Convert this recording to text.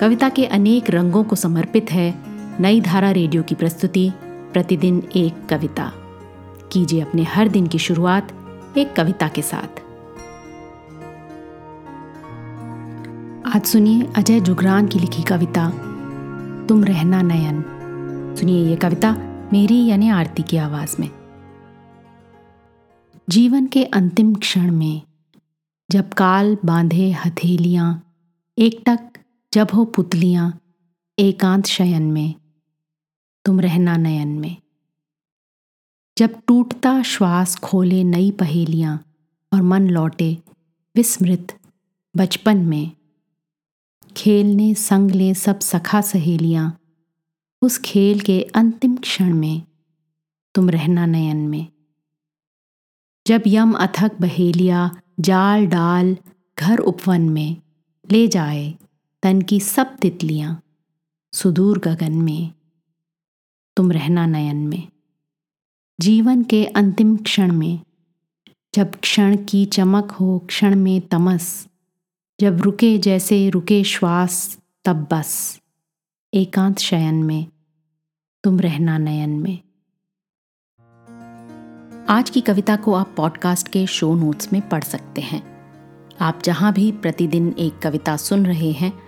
कविता के अनेक रंगों को समर्पित है नई धारा रेडियो की प्रस्तुति, प्रतिदिन एक कविता। कीजिए अपने हर दिन की शुरुआत एक कविता के साथ। आज सुनिए अजय जुगरान की लिखी कविता, तुम रहना नयन। सुनिए ये कविता मेरी यानी आरती की आवाज़ में। जीवन के अंतिम क्षण में, जब काल बांधे हथेलियाँ एकटक जब हो पुतलियाँ एकांत शयन में, तुम रहना नयन में। जब टूटता श्वास खोले नई पहेलियाँ और मन लौटे विस्मृत बचपन में। खेलने संग ले सब सखा सहेलियाँ, उस खेल के अंतिम क्षण में, तुम रहना नयन में। जब यम अथक बहेलिया जाल डाल घर उपवन में ले जाए तन की सब तितलियाँ सुदूर गगन में, तुम रहना नयन में। जीवन के अंतिम क्षण में, जब क्षण की चमक हो क्षण में तमस, जब रुके जैसे रुके श्वास, तब बस। एकांत शयन में, तुम रहना नयन में। आज की कविता को आप पॉडकास्ट के शो नोट्स में पढ़ सकते हैं। आप जहाँ भी प्रतिदिन एक कविता सुन रहे हैं